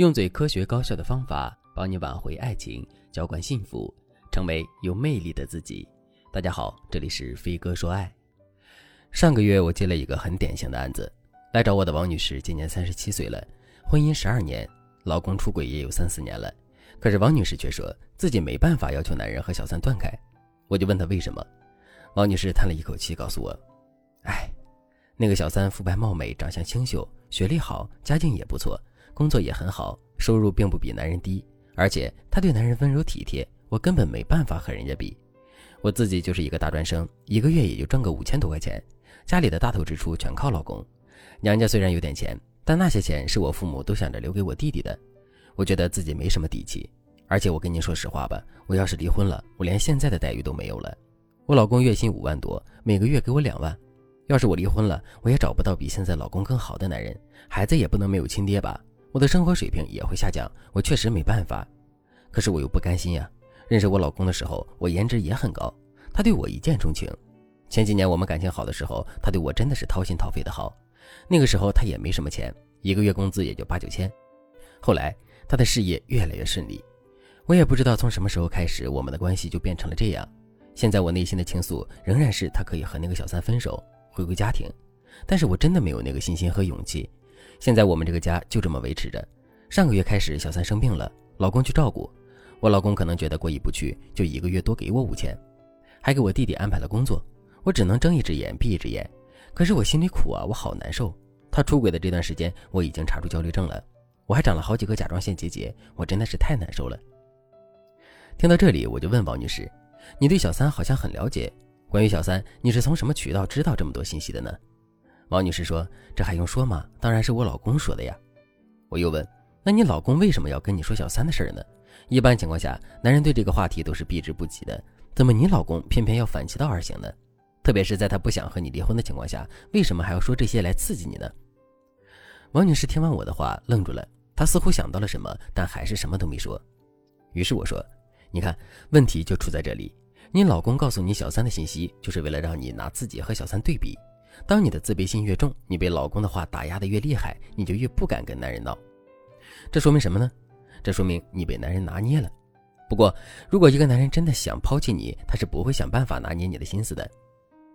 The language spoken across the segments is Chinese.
用最科学高效的方法帮你挽回爱情，浇灌幸福，成为有魅力的自己。大家好，这里是飞哥说爱。上个月我接了一个很典型的案子，来找我的王女士今年三十七岁了，婚姻十二年，老公出轨也有三四年了，可是王女士却说自己没办法要求男人和小三断开。我就问她为什么，王女士叹了一口气，告诉我：“哎，那个小三肤白貌美，长相清秀，学历好，家境也不错。”工作也很好，收入并不比男人低，而且他对男人温柔体贴，我根本没办法和人家比。我自己就是一个大专生，一个月也就挣个五千多块钱，家里的大头支出全靠老公。娘家虽然有点钱，但那些钱是我父母都想着留给我弟弟的。我觉得自己没什么底气，而且我跟您说实话吧，我要是离婚了，我连现在的待遇都没有了。我老公月薪五万多，每个月给我两万，要是我离婚了，我也找不到比现在老公更好的男人，孩子也不能没有亲爹吧。我的生活水平也会下降，我确实没办法，可是我又不甘心呀。认识我老公的时候，我颜值也很高，他对我一见钟情。前几年我们感情好的时候，他对我真的是掏心掏肺的好。那个时候他也没什么钱，一个月工资也就八九千。后来他的事业越来越顺利，我也不知道从什么时候开始，我们的关系就变成了这样。现在我内心的倾诉仍然是他可以和那个小三分手，回归家庭，但是我真的没有那个信心和勇气。现在我们这个家就这么维持着。上个月开始，小三生病了，老公去照顾。我老公可能觉得过意不去，就一个月多给我五千，还给我弟弟安排了工作。我只能睁一只眼闭一只眼。可是我心里苦啊，我好难受。他出轨的这段时间，我已经查出焦虑症了，我还长了好几个甲状腺结节，我真的是太难受了。听到这里，我就问王女士：“你对小三好像很了解，关于小三，你是从什么渠道知道这么多信息的呢？”王女士说：“这还用说吗？当然是我老公说的呀。”我又问：“那你老公为什么要跟你说小三的事儿呢？一般情况下，男人对这个话题都是避之不及的，怎么你老公偏偏要反其道而行呢？特别是在他不想和你离婚的情况下，为什么还要说这些来刺激你呢？”王女士听完我的话，愣住了，她似乎想到了什么，但还是什么都没说。于是我说：“你看，问题就出在这里，你老公告诉你小三的信息，就是为了让你拿自己和小三对比。”当你的自卑心越重，你被老公的话打压的越厉害，你就越不敢跟男人闹。这说明什么呢？这说明你被男人拿捏了。不过，如果一个男人真的想抛弃你，他是不会想办法拿捏你的心思的。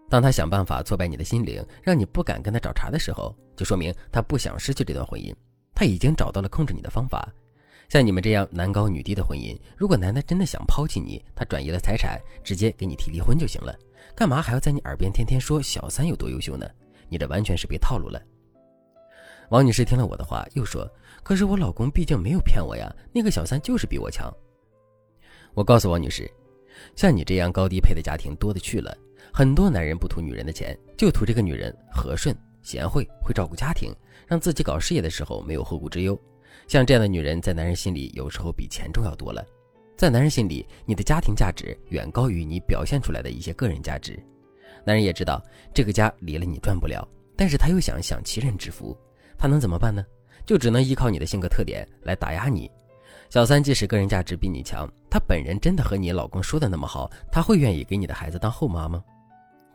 当他想办法挫败你的心灵，让你不敢跟他找茬的时候，就说明他不想失去这段婚姻，他已经找到了控制你的方法。像你们这样男高女低的婚姻，如果男的真的想抛弃你，他转移了财产，直接给你提离婚就行了。干嘛还要在你耳边天天说小三有多优秀呢？你这完全是被套路了。王女士听了我的话，又说：“可是我老公毕竟没有骗我呀，那个小三就是比我强。”我告诉王女士，像你这样高低配的家庭多的去了，很多男人不图女人的钱，就图这个女人和顺、贤惠、会照顾家庭，让自己搞事业的时候没有后顾之忧。像这样的女人，在男人心里有时候比钱重要多了。在男人心里，你的家庭价值远高于你表现出来的一些个人价值。男人也知道这个家离了你转不了，但是他又想享其人之福，他能怎么办呢？就只能依靠你的性格特点来打压你。小三即使个人价值比你强，她本人真的和你老公说的那么好，他会愿意给你的孩子当后妈吗？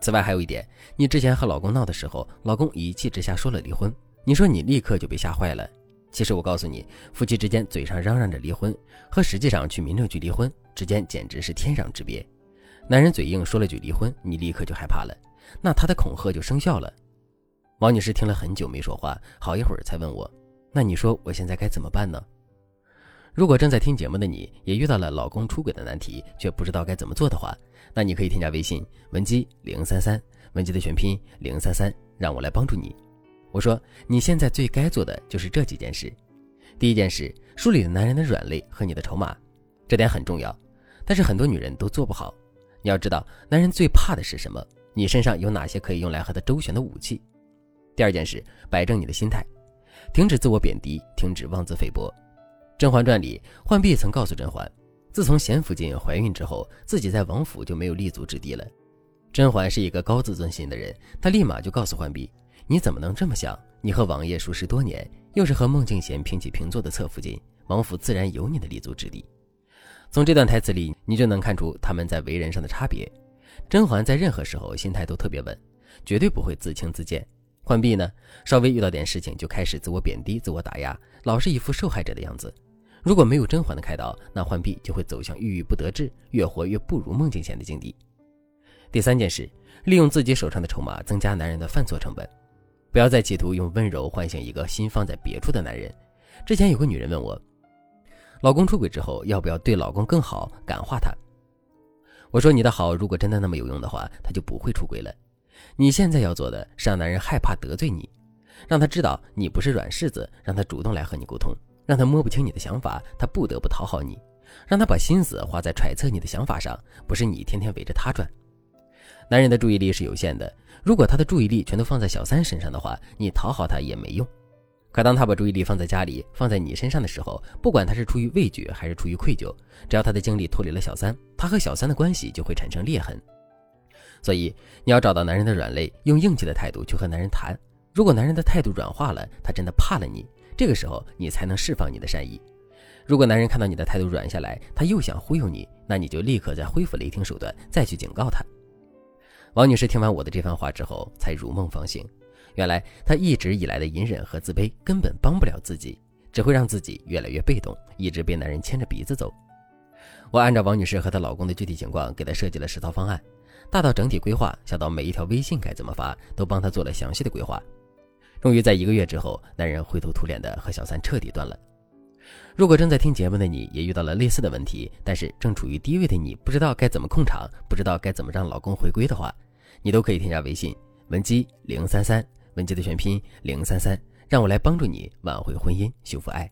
此外还有一点，你之前和老公闹的时候，老公一气之下说了离婚，你说你立刻就被吓坏了。其实我告诉你，夫妻之间嘴上嚷嚷着离婚，和实际上去民政局离婚之间简直是天壤之别。男人嘴硬说了句离婚，你立刻就害怕了，那他的恐吓就生效了。王女士听了很久没说话，好一会儿才问我：“那你说我现在该怎么办呢？”如果正在听节目的你也遇到了老公出轨的难题，却不知道该怎么做的话，那你可以添加微信文姬零三三，文姬的全拼零三三，让我来帮助你。我说，你现在最该做的就是这几件事。第一件事，梳理男人的软肋和你的筹码，这点很重要，但是很多女人都做不好。你要知道，男人最怕的是什么？你身上有哪些可以用来和他周旋的武器？第二件事，摆正你的心态，停止自我贬低，停止妄自菲薄。《甄嬛传》里，浣碧曾告诉甄嬛，自从娴福晋怀孕之后，自己在王府就没有立足之地了。甄嬛是一个高自尊心的人，她立马就告诉浣碧。你怎么能这么想？你和王爷熟识多年，又是和孟静娴平起平坐的侧福晋，王府自然有你的立足之地。从这段台词里，你就能看出他们在为人上的差别。甄嬛在任何时候心态都特别稳，绝对不会自轻自贱。浣碧呢，稍微遇到点事情就开始自我贬低、自我打压，老是一副受害者的样子。如果没有甄嬛的开导，那浣碧就会走向郁郁不得志、越活越不如孟静娴的境地。第三件事，利用自己手上的筹码增加男人的犯错成本，不要再企图用温柔唤醒一个心放在别处的男人。之前有个女人问我，老公出轨之后要不要对老公更好，感化他？我说你的好如果真的那么有用的话，他就不会出轨了。你现在要做的是让男人害怕得罪你，让他知道你不是软柿子，让他主动来和你沟通。让他摸不清你的想法，他不得不讨好你；让他把心思花在揣测你的想法上，不是你天天围着他转。男人的注意力是有限的，如果他的注意力全都放在小三身上的话，你讨好他也没用。可当他把注意力放在家里，放在你身上的时候，不管他是出于畏惧还是出于愧疚，只要他的精力脱离了小三，他和小三的关系就会产生裂痕。所以你要找到男人的软肋，用硬气的态度去和男人谈。如果男人的态度软化了，他真的怕了你。这个时候，你才能释放你的善意。如果男人看到你的态度软下来，他又想忽悠你，那你就立刻再恢复雷霆手段，再去警告他。王女士听完我的这番话之后，才如梦方醒。原来她一直以来的隐忍和自卑根本帮不了自己，只会让自己越来越被动，一直被男人牵着鼻子走。我按照王女士和她老公的具体情况，给她设计了十套方案，大到整体规划，小到每一条微信该怎么发，都帮她做了详细的规划。终于在一个月之后，男人灰头土脸的和小三彻底断了。如果正在听节目的你也遇到了类似的问题，但是正处于低位的你不知道该怎么控场，不知道该怎么让老公回归的话，你都可以添加微信文姬零三三，文姬的全拼零三三，让我来帮助你挽回婚姻，修复爱。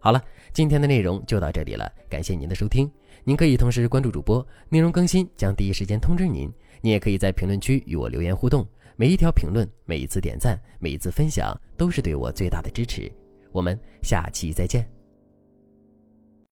好了，今天的内容就到这里了，感谢您的收听。您可以同时关注主播，内容更新将第一时间通知您。你也可以在评论区与我留言互动。每一条评论，每一次点赞，每一次分享，都是对我最大的支持。我们下期再见。